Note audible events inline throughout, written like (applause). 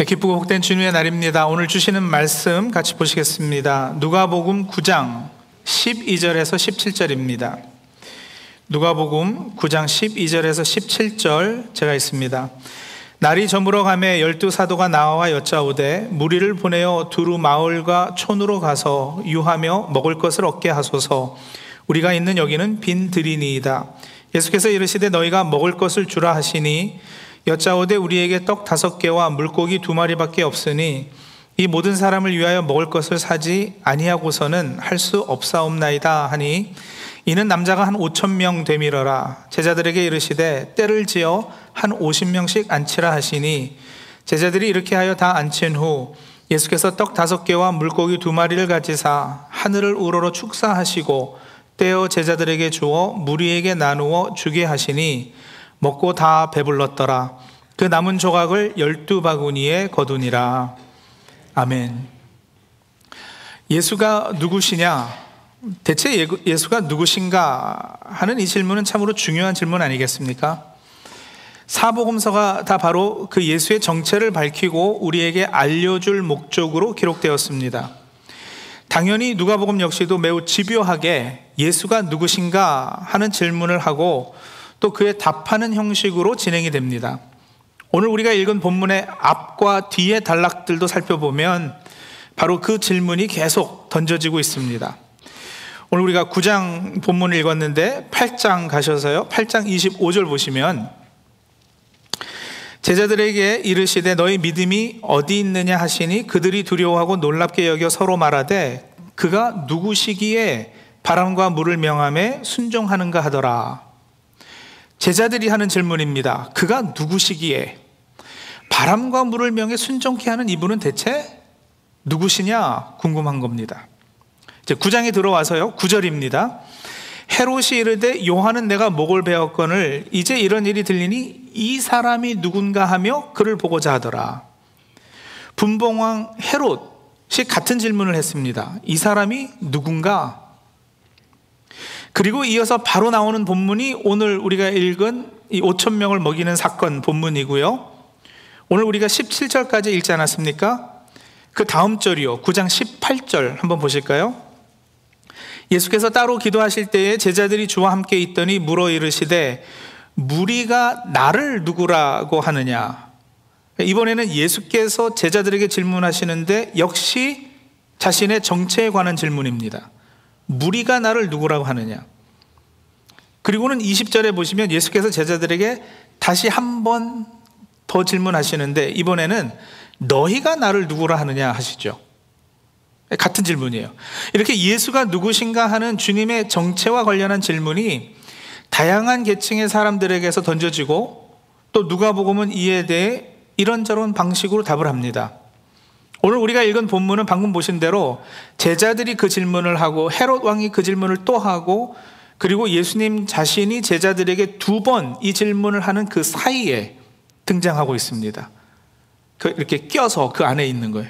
네, 기쁘고 복된 주님의 날입니다. 오늘 주시는 말씀 같이 보시겠습니다. 누가복음 9장 12절에서 17절입니다. 누가복음 9장 12절에서 17절 제가 있습니다. 날이 저물어 가매 열두 사도가 나와 여짜오되 무리를 보내어 두루 마을과 촌으로 가서 유하며 먹을 것을 얻게 하소서 우리가 있는 여기는 빈 들이니이다. 예수께서 이르시되 너희가 먹을 것을 주라 하시니 여짜오되 우리에게 떡 다섯 개와 물고기 두 마리밖에 없으니 이 모든 사람을 위하여 먹을 것을 사지 아니하고서는 할 수 없사옵나이다 하니 이는 남자가 한 오천 명 되밀어라. 제자들에게 이르시되 때를 지어 한 오십 명씩 앉히라 하시니 제자들이 이렇게 하여 다 앉힌 후 예수께서 떡 다섯 개와 물고기 두 마리를 가지사 하늘을 우러러 축사하시고 떼어 제자들에게 주어 무리에게 나누어 주게 하시니 먹고 다 배불렀더라. 그 남은 조각을 열두 바구니에 거두니라. 아멘. 예수가 누구시냐? 대체 예수가 누구신가 하는 이 질문은 참으로 중요한 질문 아니겠습니까? 사복음서가 다 바로 그 예수의 정체를 밝히고 우리에게 알려줄 목적으로 기록되었습니다. 당연히 누가복음 역시도 매우 집요하게 예수가 누구신가 하는 질문을 하고 또 그에 답하는 형식으로 진행이 됩니다. 오늘 우리가 읽은 본문의 앞과 뒤의 단락들도 살펴보면 바로 그 질문이 계속 던져지고 있습니다. 오늘 우리가 9장 본문을 읽었는데 8장 가셔서요. 8장 25절 보시면 제자들에게 이르시되 너희 믿음이 어디 있느냐 하시니 그들이 두려워하고 놀랍게 여겨 서로 말하되 그가 누구시기에 바람과 물을 명함에 순종하는가 하더라. 제자들이 하는 질문입니다. 그가 누구시기에 바람과 물을 명해 순종케 하는 이분은 대체 누구시냐 궁금한 겁니다. 이제 9장에 들어와서요. 9절입니다. 헤롯이 이르되 요한은 내가 목을 베었거늘 이제 이런 일이 들리니 이 사람이 누군가 하며 그를 보고자 하더라. 분봉왕 헤롯이 같은 질문을 했습니다. 이 사람이 누군가 그리고 이어서 바로 나오는 본문이 오늘 우리가 읽은 이 5천 명을 먹이는 사건 본문이고요. 오늘 우리가 17절까지 읽지 않았습니까? 그 다음 절이요. 9장 18절 한번 보실까요? 예수께서 따로 기도하실 때에 제자들이 주와 함께 있더니 물어 이르시되 무리가 나를 누구라고 하느냐? 이번에는 예수께서 제자들에게 질문하시는데 역시 자신의 정체에 관한 질문입니다. 무리가 나를 누구라고 하느냐. 그리고는 20절에 보시면 예수께서 제자들에게 다시 한 번 더 질문하시는데 이번에는 너희가 나를 누구라 하느냐 하시죠. 같은 질문이에요. 이렇게 예수가 누구신가 하는 주님의 정체와 관련한 질문이 다양한 계층의 사람들에게서 던져지고 또 누가복음은 이에 대해 이런저런 방식으로 답을 합니다. 오늘 우리가 읽은 본문은 방금 보신 대로 제자들이 그 질문을 하고 헤롯 왕이 그 질문을 또 하고 그리고 예수님 자신이 제자들에게 두 번 이 질문을 하는 그 사이에 등장하고 있습니다. 그 이렇게 껴서 그 안에 있는 거예요.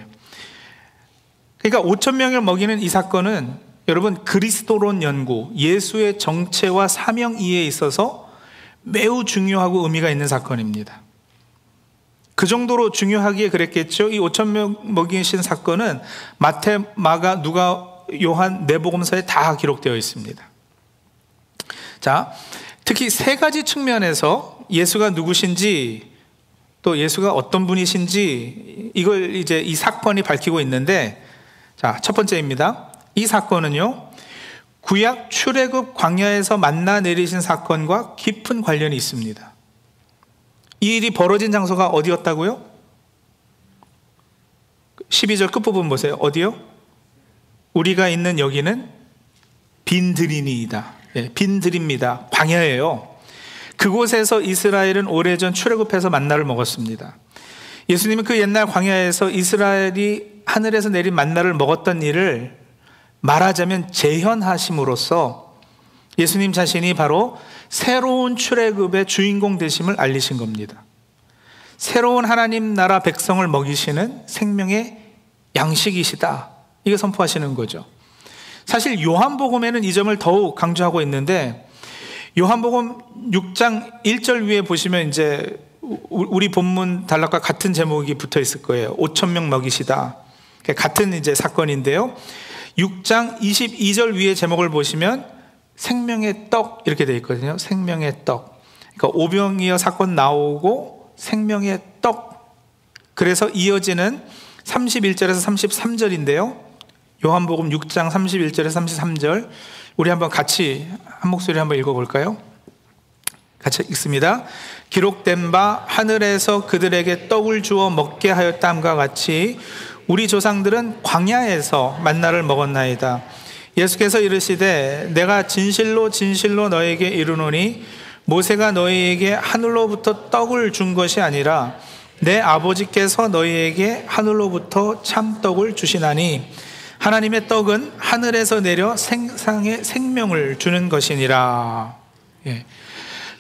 그러니까 5천 명을 먹이는 이 사건은 여러분 그리스도론 연구, 예수의 정체와 사명 이해에 있어서 매우 중요하고 의미가 있는 사건입니다. 그 정도로 중요하기에 그랬겠죠. 이 5천 명 먹이신 사건은 마태, 마가, 누가, 요한, 내복음서에 다 기록되어 있습니다. 자, 특히 세 가지 측면에서 예수가 누구신지 또 예수가 어떤 분이신지 이걸 이제 이 사건이 밝히고 있는데 자, 첫 번째입니다. 이 사건은요. 구약 출애굽 광야에서 만나 내리신 사건과 깊은 관련이 있습니다. 이 일이 벌어진 장소가 어디였다고요? 12절 끝부분 보세요. 어디요? 우리가 있는 여기는 빈들이니이다. 네, 빈들입니다. 광야예요. 그곳에서 이스라엘은 오래전 출애굽해서 만나를 먹었습니다. 예수님은 그 옛날 광야에서 이스라엘이 하늘에서 내린 만나를 먹었던 일을 말하자면 재현하심으로써 예수님 자신이 바로 새로운 출애굽의 주인공 되심을 알리신 겁니다. 새로운 하나님 나라 백성을 먹이시는 생명의 양식이시다. 이거 선포하시는 거죠. 사실 요한복음에는 이 점을 더욱 강조하고 있는데 요한복음 6장 1절 위에 보시면 이제 우리 본문 단락과 같은 제목이 붙어 있을 거예요. 5천 명 먹이시다. 같은 이제 사건인데요. 6장 22절 위에 제목을 보시면 생명의 떡 이렇게 되어 있거든요. 생명의 떡. 그러니까 오병이어 사건 나오고 생명의 떡. 그래서 이어지는 31절에서 33절인데요. 요한복음 6장 31절에서 33절. 우리 한번 같이 한 목소리 한번 읽어 볼까요? 같이 읽습니다. 기록된 바 하늘에서 그들에게 떡을 주어 먹게 하였다함과 같이 우리 조상들은 광야에서 만나를 먹었나이다. 예수께서 이르시되 내가 진실로 진실로 너에게 이르노니 모세가 너희에게 하늘로부터 떡을 준 것이 아니라 내 아버지께서 너희에게 하늘로부터 참떡을 주시나니 하나님의 떡은 하늘에서 내려 생상의 생명을 주는 것이니라. 예.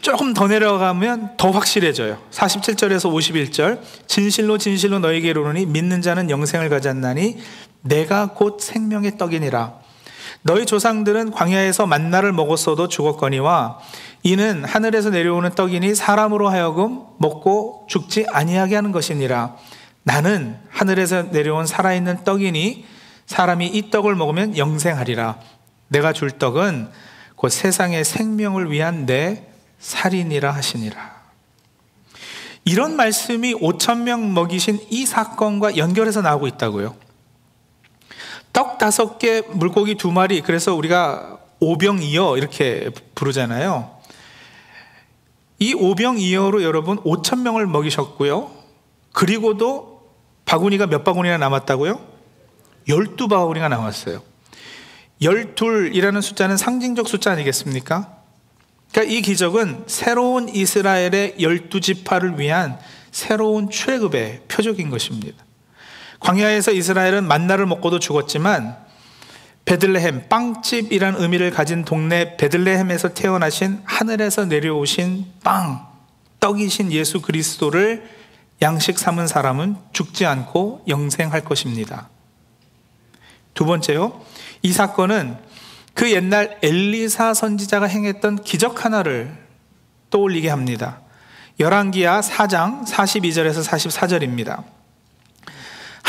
조금 더 내려가면 더 확실해져요. 47절에서 51절. 진실로 진실로 너에게 이르노니 믿는 자는 영생을 가졌나니 내가 곧 생명의 떡이니라. 너희 조상들은 광야에서 만나를 먹었어도 죽었거니와 이는 하늘에서 내려오는 떡이니 사람으로 하여금 먹고 죽지 아니하게 하는 것이니라. 나는 하늘에서 내려온 살아있는 떡이니 사람이 이 떡을 먹으면 영생하리라. 내가 줄 떡은 곧 세상의 생명을 위한 내 살인이라 하시니라. 이런 말씀이 5천 명 먹이신 이 사건과 연결해서 나오고 있다고요. 떡 다섯 개, 물고기 두 마리, 그래서 우리가 오병이어 이렇게 부르잖아요. 이 오병이어로 여러분 5천 명을 먹이셨고요. 그리고도 바구니가 몇 바구니나 남았다고요? 12바구니가 남았어요. 12이라는 숫자는 상징적 숫자 아니겠습니까? 그러니까 이 기적은 새로운 이스라엘의 열두 지파를 위한 새로운 출애굽의 표적인 것입니다. 광야에서 이스라엘은 만나를 먹고도 죽었지만 베들레헴 빵집이란 의미를 가진 동네 베들레헴에서 태어나신 하늘에서 내려오신 빵 떡이신 예수 그리스도를 양식 삼은 사람은 죽지 않고 영생할 것입니다. 두 번째요. 이 사건은 그 옛날 엘리사 선지자가 행했던 기적 하나를 떠올리게 합니다. 열왕기야 4장 42절에서 44절입니다.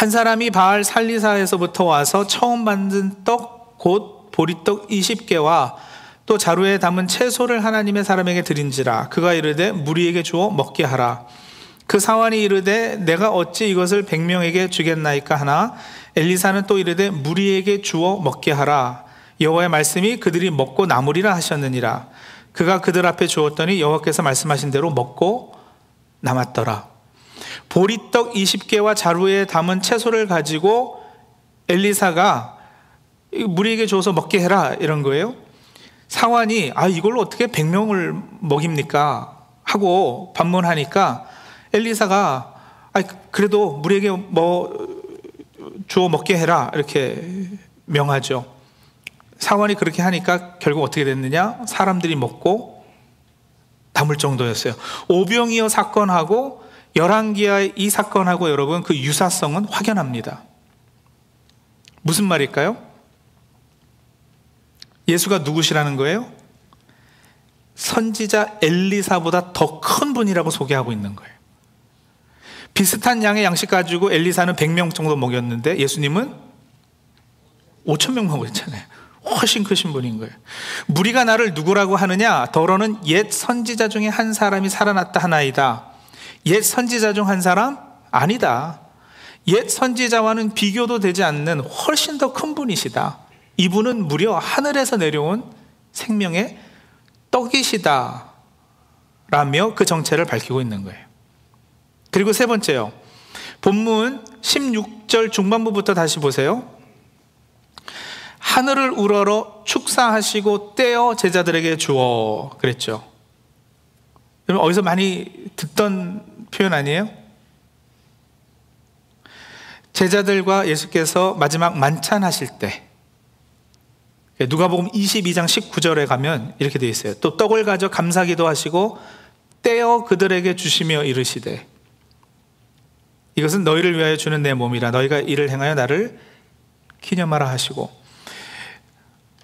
한 사람이 바알 살리사에서부터 와서 처음 만든 떡 곧 보리떡 20개와 또 자루에 담은 채소를 하나님의 사람에게 드린지라 그가 이르되 무리에게 주어 먹게 하라 그 사환이 이르되 내가 어찌 이것을 백명에게 주겠나이까 하나 엘리사는 또 이르되 무리에게 주어 먹게 하라 여호와의 말씀이 그들이 먹고 남으리라 하셨느니라. 그가 그들 앞에 주었더니 여호와께서 말씀하신 대로 먹고 남았더라. 보리떡 20개와 자루에 담은 채소를 가지고 엘리사가 무리에게 줘서 먹게 해라 이런 거예요. 사환이 아 이걸로 어떻게 100명을 먹입니까? 하고 반문하니까 엘리사가 아 그래도 무리에게 뭐 주어 먹게 해라 이렇게 명하죠. 사원이 그렇게 하니까 결국 어떻게 됐느냐? 사람들이 먹고 담을 정도였어요. 오병이어 사건하고 열왕기야의 이 사건하고 여러분 그 유사성은 확연합니다. 무슨 말일까요? 예수가 누구시라는 거예요? 선지자 엘리사보다 더 큰 분이라고 소개하고 있는 거예요. 비슷한 양의 양식 가지고 엘리사는 100명 정도 먹였는데 예수님은 5천 명 먹었잖아요. 훨씬 크신 분인 거예요. 무리가 나를 누구라고 하느냐? 더러는 옛 선지자 중에 한 사람이 살아났다 하나이다. 옛 선지자 중 한 사람? 아니다. 옛 선지자와는 비교도 되지 않는 훨씬 더 큰 분이시다. 이분은 무려 하늘에서 내려온 생명의 떡이시다. 라며 그 정체를 밝히고 있는 거예요. 그리고 세 번째요. 본문 16절 중반부부터 다시 보세요. 하늘을 우러러 축사하시고 떼어 제자들에게 주어 그랬죠. 어디서 많이 듣던 표현 아니에요? 제자들과 예수께서 마지막 만찬하실 때 누가복음 22장 19절에 가면 이렇게 되어 있어요. 또 떡을 가져 감사기도 하시고 떼어 그들에게 주시며 이르시되 이것은 너희를 위하여 주는 내 몸이라 너희가 이를 행하여 나를 기념하라 하시고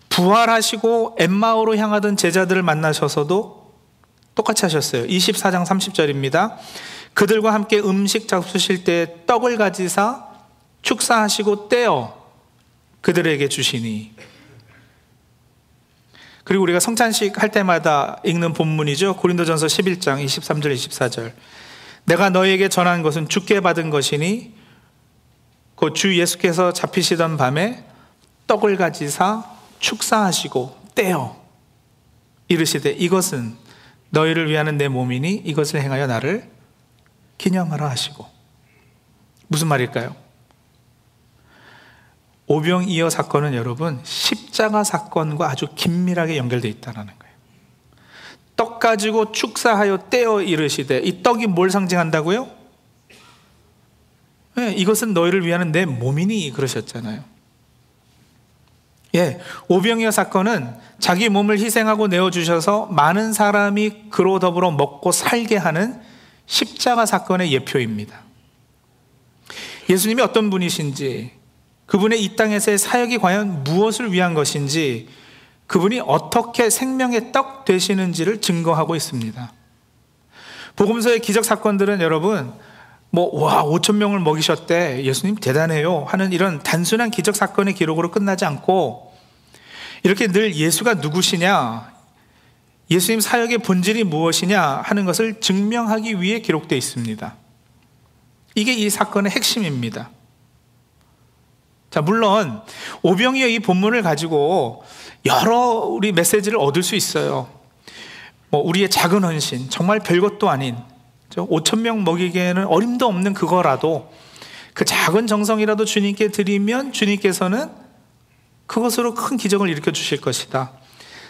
부활하시고 엠마오로 향하던 제자들을 만나셔서도 똑같이 하셨어요. 24장 30절입니다. 그들과 함께 음식 잡수실 때 떡을 가지사 축사하시고 떼어 그들에게 주시니 그리고 우리가 성찬식 할 때마다 읽는 본문이죠. 고린도전서 11장 23절 24절. 내가 너에게 전한 것은 주께 받은 것이니 그주 예수께서 잡히시던 밤에 떡을 가지사 축사하시고 떼어 이르시되 이것은 너희를 위하는 내 몸이니 이것을 행하여 나를 기념하라 하시고 무슨 말일까요? 오병이어 사건은 여러분 십자가 사건과 아주 긴밀하게 연결되어 있다는 거예요. 떡 가지고 축사하여 떼어 이르시되 이 떡이 뭘 상징한다고요? 네, 이것은 너희를 위하는 내 몸이니 그러셨잖아요. 예, 오병이어 사건은 자기 몸을 희생하고 내어 주셔서 많은 사람이 그로 더불어 먹고 살게 하는 십자가 사건의 예표입니다. 예수님이 어떤 분이신지, 그분의 이 땅에서의 사역이 과연 무엇을 위한 것인지, 그분이 어떻게 생명의 떡 되시는지를 증거하고 있습니다. 복음서의 기적 사건들은 여러분, 뭐, 와, 5천 명을 먹이셨대. 예수님 대단해요. 하는 이런 단순한 기적 사건의 기록으로 끝나지 않고, 이렇게 늘 예수가 누구시냐, 예수님 사역의 본질이 무엇이냐 하는 것을 증명하기 위해 기록되어 있습니다. 이게 이 사건의 핵심입니다. 자, 물론, 오병이의 이 본문을 가지고 여러 우리 메시지를 얻을 수 있어요. 뭐, 우리의 작은 헌신, 정말 별것도 아닌, 5천 명 먹이기에는 어림도 없는 그거라도 그 작은 정성이라도 주님께 드리면 주님께서는 그것으로 큰 기적을 일으켜 주실 것이다.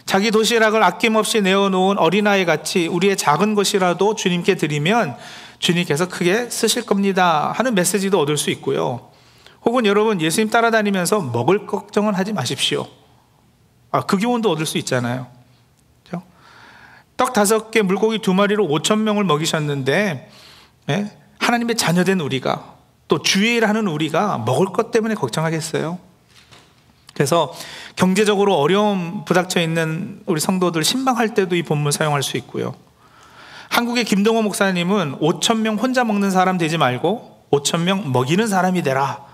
자기 도시락을 아낌없이 내어놓은 어린아이 같이 우리의 작은 것이라도 주님께 드리면 주님께서 크게 쓰실 겁니다. 하는 메시지도 얻을 수 있고요. 혹은 여러분 예수님 따라다니면서 먹을 걱정은 하지 마십시오. 아, 그 교훈도 얻을 수 있잖아요. 그렇죠? 떡 다섯 개, 물고기 두 마리로 오천 명을 먹이셨는데 예? 하나님의 자녀된 우리가 또 주일 하는 우리가 먹을 것 때문에 걱정하겠어요? 그래서 경제적으로 어려움 부닥쳐 있는 우리 성도들 신방할 때도 이 본문 사용할 수 있고요. 한국의 김동호 목사님은 5천 명 혼자 먹는 사람 되지 말고 5천 명 먹이는 사람이 되라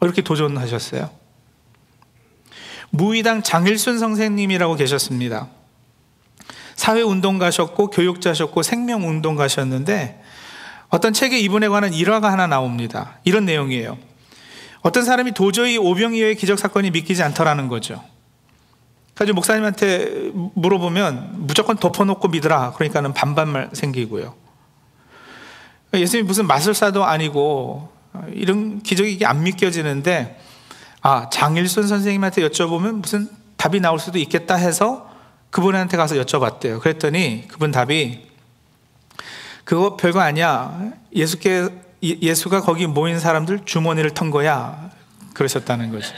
이렇게 도전하셨어요. 무의당 장일순 선생님이라고 계셨습니다. 사회운동 가셨고 교육자셨고 생명운동 가셨는데 어떤 책에 이분에 관한 일화가 하나 나옵니다. 이런 내용이에요. 어떤 사람이 도저히 오병이어의 기적 사건이 믿기지 않더라는 거죠. 그래서 목사님한테 물어보면 무조건 덮어놓고 믿으라. 그러니까는 반반말 생기고요. 예수님 무슨 마술사도 아니고 이런 기적이 안 믿겨지는데 아 장일순 선생님한테 여쭤보면 무슨 답이 나올 수도 있겠다 해서 그분한테 가서 여쭤봤대요. 그랬더니 그분 답이 그거 별거 아니야. 예수께 예수가 거기 모인 사람들 주머니를 턴 거야. 그러셨다는 거죠.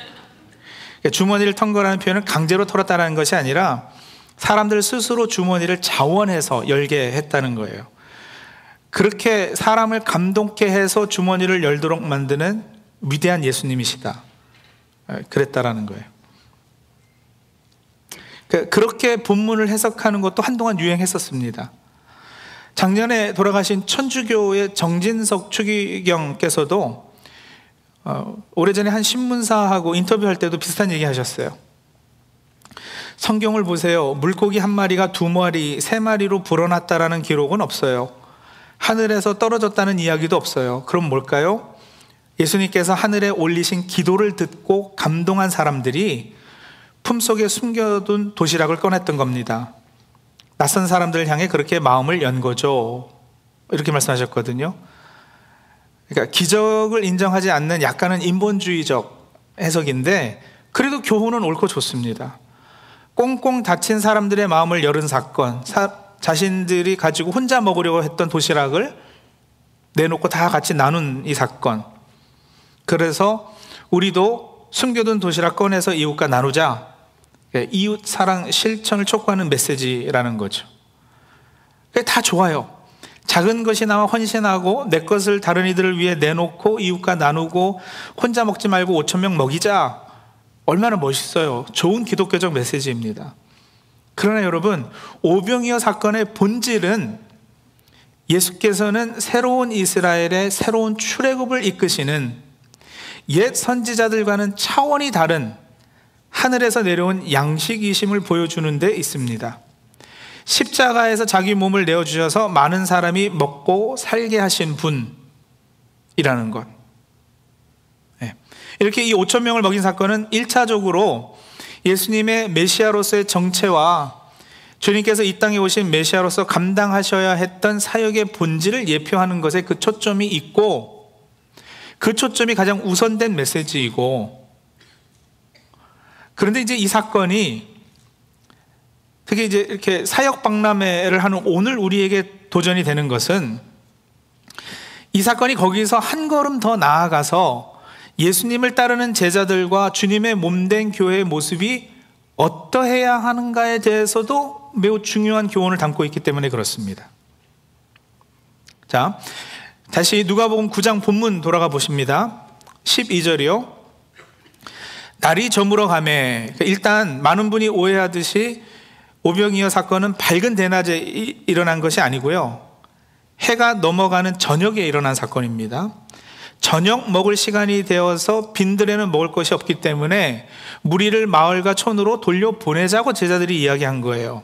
그러니까 주머니를 턴 거라는 표현은 강제로 털었다는 것이 아니라 사람들 스스로 주머니를 자원해서 열게 했다는 거예요. 그렇게 사람을 감동케 해서 주머니를 열도록 만드는 위대한 예수님이시다. 그랬다라는 거예요. 그, 그렇게 본문을 해석하는 것도 한동안 유행했었습니다. 작년에 돌아가신 천주교의 정진석 추기경께서도 어, 오래전에 한 신문사하고 인터뷰할 때도 비슷한 얘기 하셨어요. 성경을 보세요. 물고기 한 마리가 두 마리, 세 마리로 불어났다라는 기록은 없어요. 하늘에서 떨어졌다는 이야기도 없어요. 그럼 뭘까요? 예수님께서 하늘에 올리신 기도를 듣고 감동한 사람들이 품속에 숨겨둔 도시락을 꺼냈던 겁니다. 낯선 사람들을 향해 그렇게 마음을 연 거죠. 이렇게 말씀하셨거든요. 그러니까 기적을 인정하지 않는 약간은 인본주의적 해석인데 그래도 교훈은 옳고 좋습니다. 꽁꽁 닫힌 사람들의 마음을 열은 사건, 사, 자신들이 가지고 혼자 먹으려고 했던 도시락을 내놓고 다 같이 나눈 이 사건. 그래서 우리도 숨겨둔 도시락 꺼내서 이웃과 나누자. 예, 이웃 사랑 실천을 촉구하는 메시지라는 거죠. 다 좋아요. 작은 것이 나와 헌신하고 내 것을 다른 이들을 위해 내놓고 이웃과 나누고 혼자 먹지 말고 5천 명 먹이자. 얼마나 멋있어요. 좋은 기독교적 메시지입니다. 그러나 여러분, 오병이어 사건의 본질은 예수께서는 새로운 이스라엘의 새로운 출애굽을 이끄시는 옛 선지자들과는 차원이 다른 하늘에서 내려온 양식이심을 보여주는 데 있습니다. 십자가에서 자기 몸을 내어주셔서 많은 사람이 먹고 살게 하신 분이라는 것. 네. 이렇게 이 5천 명을 먹인 사건은 1차적으로 예수님의 메시아로서의 정체와 주님께서 이 땅에 오신 메시아로서 감당하셔야 했던 사역의 본질을 예표하는 것에 그 초점이 있고 그 초점이 가장 우선된 메시지이고 그런데 이제 이 사건이 특히 이제 이렇게 사역 박람회를 하는 오늘 우리에게 도전이 되는 것은 이 사건이 거기서 한 걸음 더 나아가서 예수님을 따르는 제자들과 주님의 몸된 교회의 모습이 어떠해야 하는가에 대해서도 매우 중요한 교훈을 담고 있기 때문에 그렇습니다. 자, 다시 누가복음 9장 본문 돌아가 보십니다. 12절이요. 날이 저물어 가매 그러니까 일단 많은 분이 오해하듯이 오병이어 사건은 밝은 대낮에 일어난 것이 아니고요. 해가 넘어가는 저녁에 일어난 사건입니다. 저녁 먹을 시간이 되어서 빈들에는 먹을 것이 없기 때문에 무리를 마을과 촌으로 돌려 보내자고 제자들이 이야기한 거예요.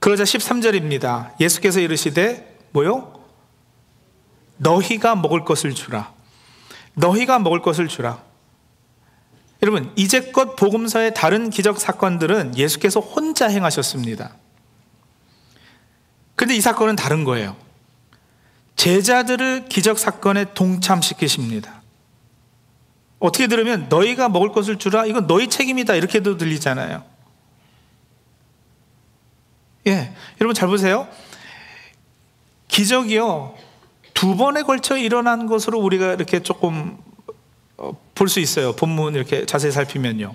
그러자 13절입니다. 예수께서 이르시되 뭐요? 너희가 먹을 것을 주라. 너희가 먹을 것을 주라. 여러분, 이제껏 복음서의 다른 기적 사건들은 예수께서 혼자 행하셨습니다. 근데 이 사건은 다른 거예요. 제자들을 기적 사건에 동참시키십니다. 어떻게 들으면 너희가 먹을 것을 주라 이건 너희 책임이다 이렇게도 들리잖아요. 예, 여러분 잘 보세요. 기적이요 두 번에 걸쳐 일어난 것으로 우리가 이렇게 조금 어, 볼 수 있어요. 본문 이렇게 자세히 살피면요.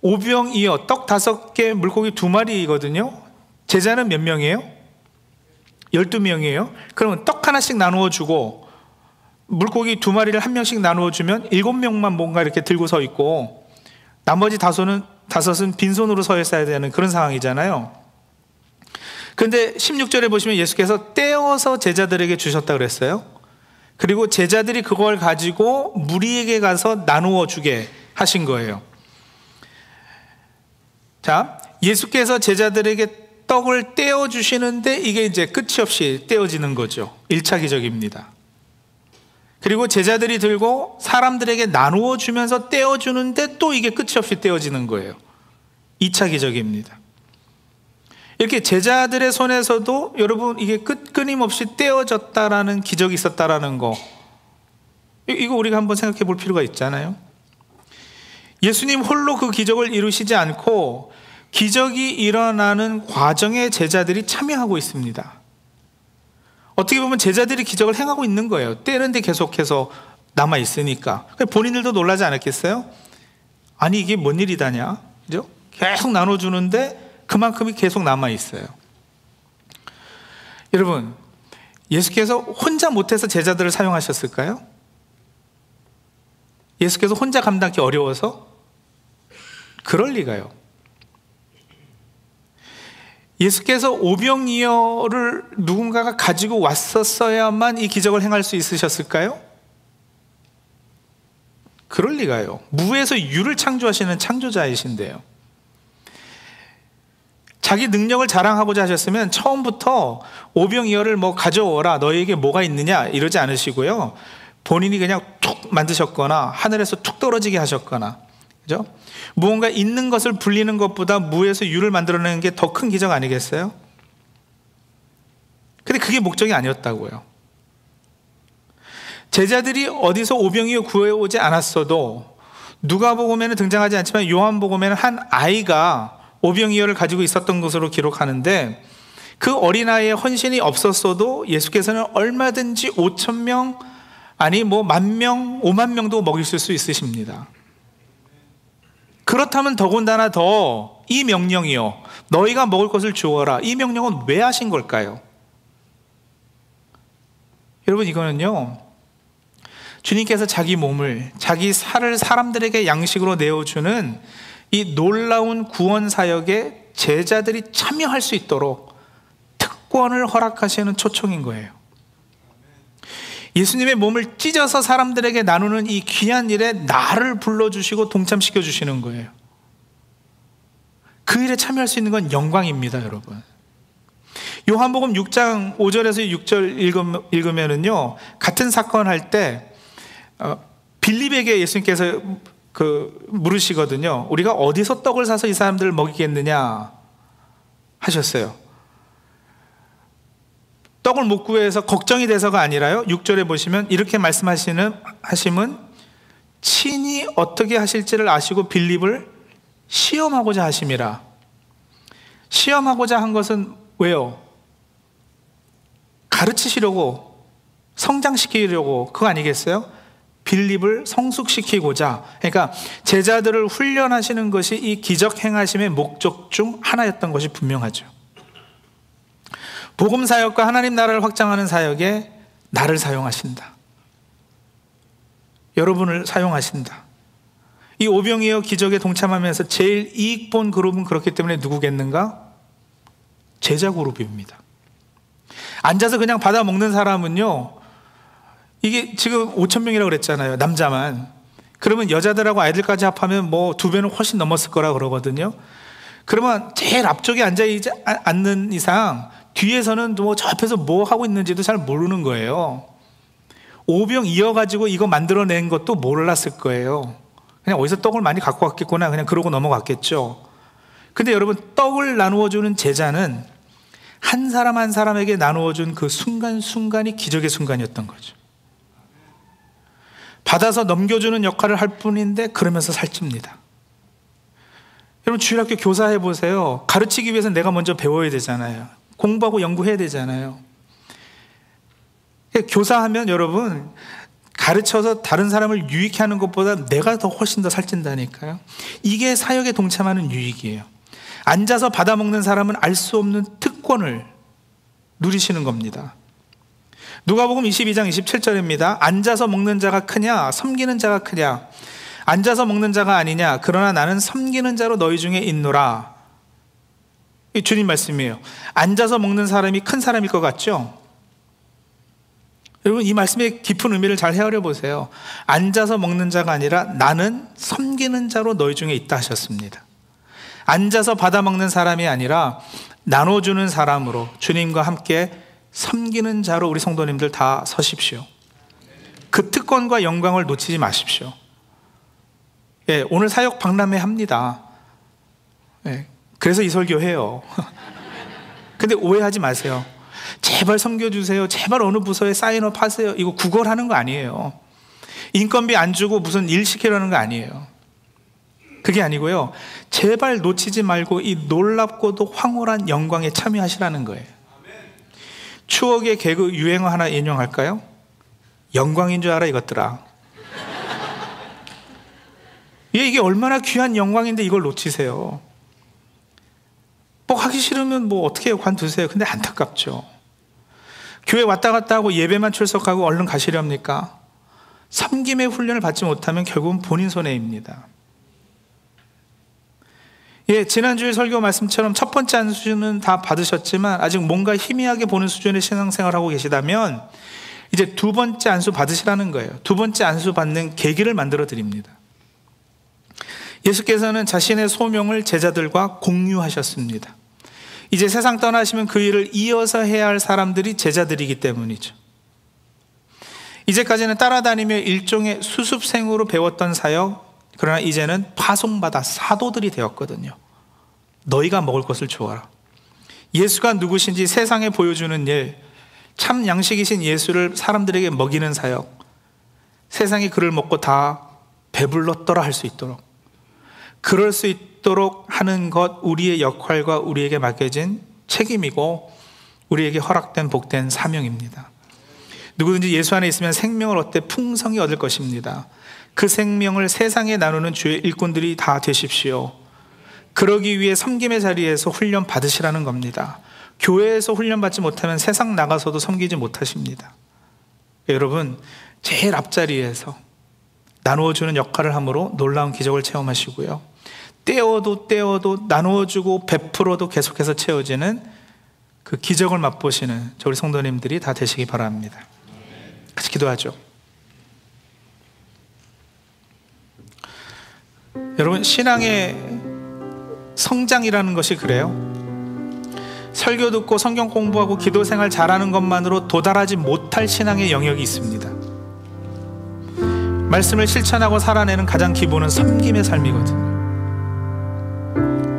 오병이어 떡 다섯 개 물고기 두 마리거든요. 제자는 몇 명이에요? 열두 명이에요. 그러면 떡 하나씩 나누어 주고 물고기 두 마리를 한 명씩 나누어 주면 일곱 명만 뭔가 이렇게 들고 서 있고 나머지 다섯은 다섯은 빈손으로 서 있어야 되는 그런 상황이잖아요. 근데 16절에 보시면 예수께서 떼어서 제자들에게 주셨다 그랬어요. 그리고 제자들이 그걸 가지고 무리에게 가서 나누어 주게 하신 거예요. 자, 예수께서 제자들에게 떡을 떼어 주시는데 이게 이제 끝이 없이 떼어지는 거죠. 1차 기적입니다. 그리고 제자들이 들고 사람들에게 나누어 주면서 떼어 주는데 또 이게 끝이 없이 떼어지는 거예요. 2차 기적입니다. 이렇게 제자들의 손에서도 여러분 이게 끝 끊임없이 떼어졌다라는 기적이 있었다라는 거 이거 우리가 한번 생각해 볼 필요가 있잖아요. 예수님 홀로 그 기적을 이루시지 않고 기적이 일어나는 과정에 제자들이 참여하고 있습니다. 어떻게 보면 제자들이 기적을 행하고 있는 거예요. 떼는데 계속해서 남아 있으니까. 본인들도 놀라지 않았겠어요? 아니 이게 뭔 일이다냐? 그죠? 계속 나눠주는데 그만큼이 계속 남아 있어요. 여러분, 예수께서 혼자 못해서 제자들을 사용하셨을까요? 예수께서 혼자 감당하기 어려워서? 그럴 리가요. 예수께서 오병이어를 누군가가 가지고 왔었어야만 이 기적을 행할 수 있으셨을까요? 그럴 리가요. 무에서 유를 창조하시는 창조자이신데요. 자기 능력을 자랑하고자 하셨으면 처음부터 오병이어를 뭐 가져오라 너에게 뭐가 있느냐 이러지 않으시고요. 본인이 그냥 툭 만드셨거나 하늘에서 툭 떨어지게 하셨거나 그죠? 무언가 있는 것을 불리는 것보다 무에서 유를 만들어내는 게 더 큰 기적 아니겠어요? 근데 그게 목적이 아니었다고요. 제자들이 어디서 오병이어 구해오지 않았어도 누가복음에는 등장하지 않지만 요한복음에는 한 아이가 오병이어를 가지고 있었던 것으로 기록하는데 그 어린아이의 헌신이 없었어도 예수께서는 얼마든지 5천 명 아니 뭐 만 명, 5만 명도 먹이실 수 있으십니다. 그렇다면 더군다나 더 이 명령이요. 너희가 먹을 것을 주어라. 이 명령은 왜 하신 걸까요? 여러분 이거는요. 주님께서 자기 몸을 자기 살을 사람들에게 양식으로 내어 주는 이 놀라운 구원 사역에 제자들이 참여할 수 있도록 특권을 허락하시는 초청인 거예요. 예수님의 몸을 찢어서 사람들에게 나누는 이 귀한 일에 나를 불러주시고 동참시켜 주시는 거예요. 그 일에 참여할 수 있는 건 영광입니다, 여러분. 요한복음 6장 5절에서 6절 읽으면은요, 같은 사건 할때 어, 빌립에게 예수님께서 그 물으시거든요. 우리가 어디서 떡을 사서 이 사람들을 먹이겠느냐 하셨어요. 떡을 못 구해서 걱정이 돼서가 아니라요. 6절에 보시면 이렇게 말씀하시는 하심은 친히 어떻게 하실지를 아시고 빌립을 시험하고자 하심이라. 시험하고자 한 것은 왜요? 가르치시려고 성장시키려고 그거 아니겠어요? 빌립을 성숙시키고자 그러니까 제자들을 훈련하시는 것이 이 기적 행하심의 목적 중 하나였던 것이 분명하죠. 복음 사역과 하나님 나라를 확장하는 사역에 나를 사용하신다. 여러분을 사용하신다. 이 오병이어 기적에 동참하면서 제일 이익 본 그룹은 그렇기 때문에 누구겠는가? 제자 그룹입니다. 앉아서 그냥 받아 먹는 사람은요, 이게 지금 5천 명이라고 그랬잖아요. 남자만. 그러면 여자들하고 아이들까지 합하면 뭐 두 배는 훨씬 넘었을 거라 그러거든요. 그러면 제일 앞쪽에 앉아 있는 이상 뒤에서는 뭐 저 앞에서 뭐 하고 있는지도 잘 모르는 거예요. 오병 이어가지고 이거 만들어낸 것도 몰랐을 거예요. 그냥 어디서 떡을 많이 갖고 왔겠구나. 그냥 그러고 넘어갔겠죠. 근데 여러분, 떡을 나누어주는 제자는 한 사람 한 사람에게 나누어준 그 순간순간이 기적의 순간이었던 거죠. 받아서 넘겨주는 역할을 할 뿐인데 그러면서 살찝니다. 여러분 주일학교 교사해 보세요. 가르치기 위해서 내가 먼저 배워야 되잖아요. 공부하고 연구해야 되잖아요. 교사하면 여러분 가르쳐서 다른 사람을 유익해 하는 것보다 내가 더 훨씬 더 살찐다니까요. 이게 사역에 동참하는 유익이에요. 앉아서 받아먹는 사람은 알 수 없는 특권을 누리시는 겁니다. 누가복음 22장 27절입니다. 앉아서 먹는 자가 크냐 섬기는 자가 크냐 앉아서 먹는 자가 아니냐 그러나 나는 섬기는 자로 너희 중에 있노라. 이 주님 말씀이에요. 앉아서 먹는 사람이 큰 사람일 것 같죠? 여러분 이 말씀의 깊은 의미를 잘 헤아려 보세요. 앉아서 먹는 자가 아니라 나는 섬기는 자로 너희 중에 있다 하셨습니다. 앉아서 받아 먹는 사람이 아니라 나눠주는 사람으로 주님과 함께 섬기는 자로 우리 성도님들 다 서십시오. 그 특권과 영광을 놓치지 마십시오. 예, 오늘 사역 박람회 합니다. 예, 그래서 이 설교 해요. (laughs) 근데 오해하지 마세요. 제발 섬겨주세요. 제발 어느 부서에 사인업 하세요. 이거 구걸하는 거 아니에요. 인건비 안 주고 무슨 일 시키려는 거 아니에요. 그게 아니고요. 제발 놓치지 말고 이 놀랍고도 황홀한 영광에 참여하시라는 거예요. 추억의 개그 유행어 하나 인용할까요? 영광인 줄 알아 이것들아. 예, 이게 얼마나 귀한 영광인데 이걸 놓치세요. 뭐 하기 싫으면 뭐 어떻게? 관두세요. 근데 안타깝죠. 교회 왔다 갔다 하고 예배만 출석하고 얼른 가시렵니까? 섬김의 훈련을 받지 못하면 결국은 본인 손해입니다. 예, 지난주에 설교 말씀처럼 첫 번째 안수는 다 받으셨지만 아직 뭔가 희미하게 보는 수준의 신앙생활하고 계시다면 이제 두 번째 안수 받으시라는 거예요. 두 번째 안수 받는 계기를 만들어 드립니다. 예수께서는 자신의 소명을 제자들과 공유하셨습니다. 이제 세상 떠나시면 그 일을 이어서 해야 할 사람들이 제자들이기 때문이죠. 이제까지는 따라다니며 일종의 수습생으로 배웠던 사역, 그러나 이제는 파송받아 사도들이 되었거든요. 너희가 먹을 것을 주어라. 예수가 누구신지 세상에 보여주는 일, 참 양식이신 예수를 사람들에게 먹이는 사역, 세상이 그를 먹고 다 배불렀더라 할 수 있도록, 그럴 수 있도록 하는 것 우리의 역할과 우리에게 맡겨진 책임이고 우리에게 허락된 복된 사명입니다. 누구든지 예수 안에 있으면 생명을 얻되 풍성히 얻을 것입니다. 그 생명을 세상에 나누는 주의 일꾼들이 다 되십시오. 그러기 위해 섬김의 자리에서 훈련 받으시라는 겁니다. 교회에서 훈련 받지 못하면 세상 나가서도 섬기지 못하십니다. 여러분, 제일 앞자리에서 나누어주는 역할을 함으로 놀라운 기적을 체험하시고요. 떼어도 떼어도 나누어주고 베풀어도 계속해서 채워지는 그 기적을 맛보시는 저 우리 성도님들이 다 되시기 바랍니다. 같이 기도하죠. 여러분 신앙의 성장이라는 것이 그래요. 설교 듣고 성경 공부하고 기도 생활 잘하는 것만으로 도달하지 못할 신앙의 영역이 있습니다. 말씀을 실천하고 살아내는 가장 기본은 섬김의 삶이거든요.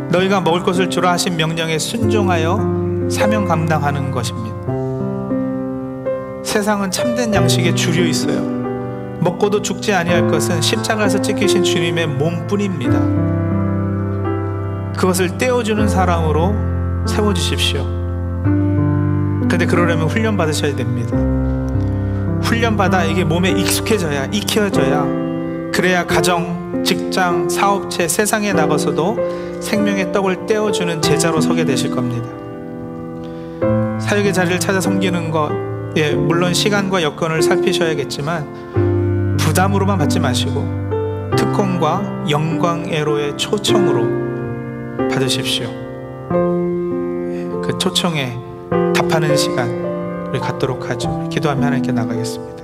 너희가 먹을 것을 주라 하신 명령에 순종하여 사명 감당하는 것입니다. 세상은 참된 양식에 줄여 있어요. 먹고도 죽지 아니할 것은 십자가에서 찢기신 주님의 몸뿐입니다. 그것을 떼어주는 사람으로 세워주십시오. 근데 그러려면 훈련 받으셔야 됩니다. 훈련 받아 이게 몸에 익숙해져야 익혀져야 그래야 가정, 직장, 사업체, 세상에 나가서도 생명의 떡을 떼어주는 제자로 서게 되실 겁니다. 사역의 자리를 찾아 섬기는 것, 예, 물론 시간과 여건을 살피셔야겠지만 부담으로만 받지 마시고 특권과 영광애로의 초청으로 받으십시오. 예, 그 초청에 답하는 시간 우리 갖도록 하죠. 기도하며 하나님께 나가겠습니다.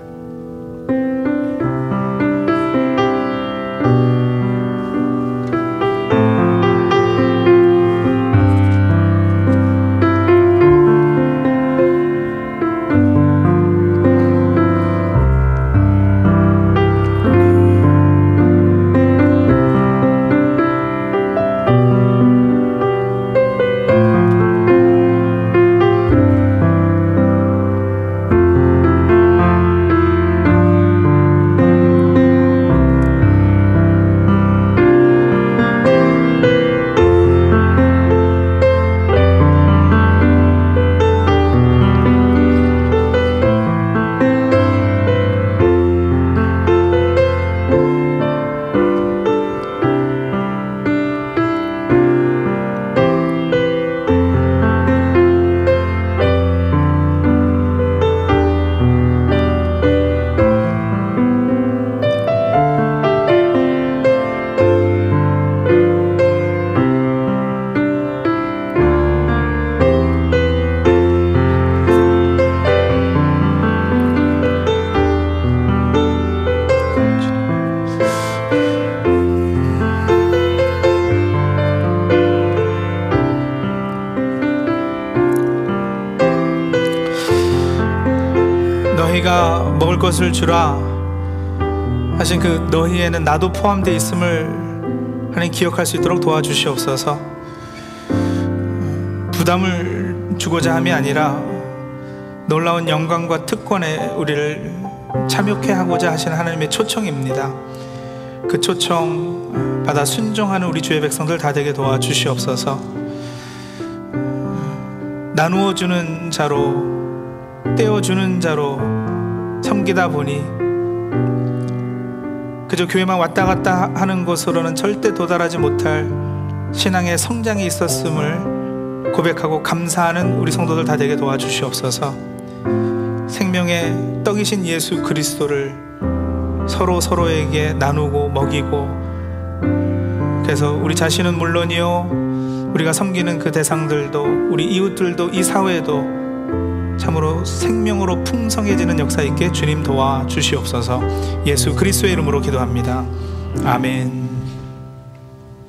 주라. 하신 그 너희에는 나도 포함되어 있음을 하나님 기억할 수 있도록 도와주시옵소서. 부담을 주고자 함이 아니라 놀라운 영광과 특권에 우리를 참여케 하고자 하시는 하나님의 초청입니다. 그 초청 받아 순종하는 우리 주의 백성들 다 되게 도와주시옵소서. 나누어 주는 자로 떼어주는 자로 섬기다 보니 그저 교회만 왔다 갔다 하는 것으로는 절대 도달하지 못할 신앙의 성장이 있었음을 고백하고 감사하는 우리 성도들 다 되게 도와주시옵소서. 생명의 떡이신 예수 그리스도를 서로 서로에게 나누고 먹이고 그래서 우리 자신은 물론이요 우리가 섬기는 그 대상들도 우리 이웃들도 이 사회도 참으로 생명으로 풍성해지는 역사 있게 주님 도와 주시옵소서 예수 그리스도의 이름으로 기도합니다. 아멘.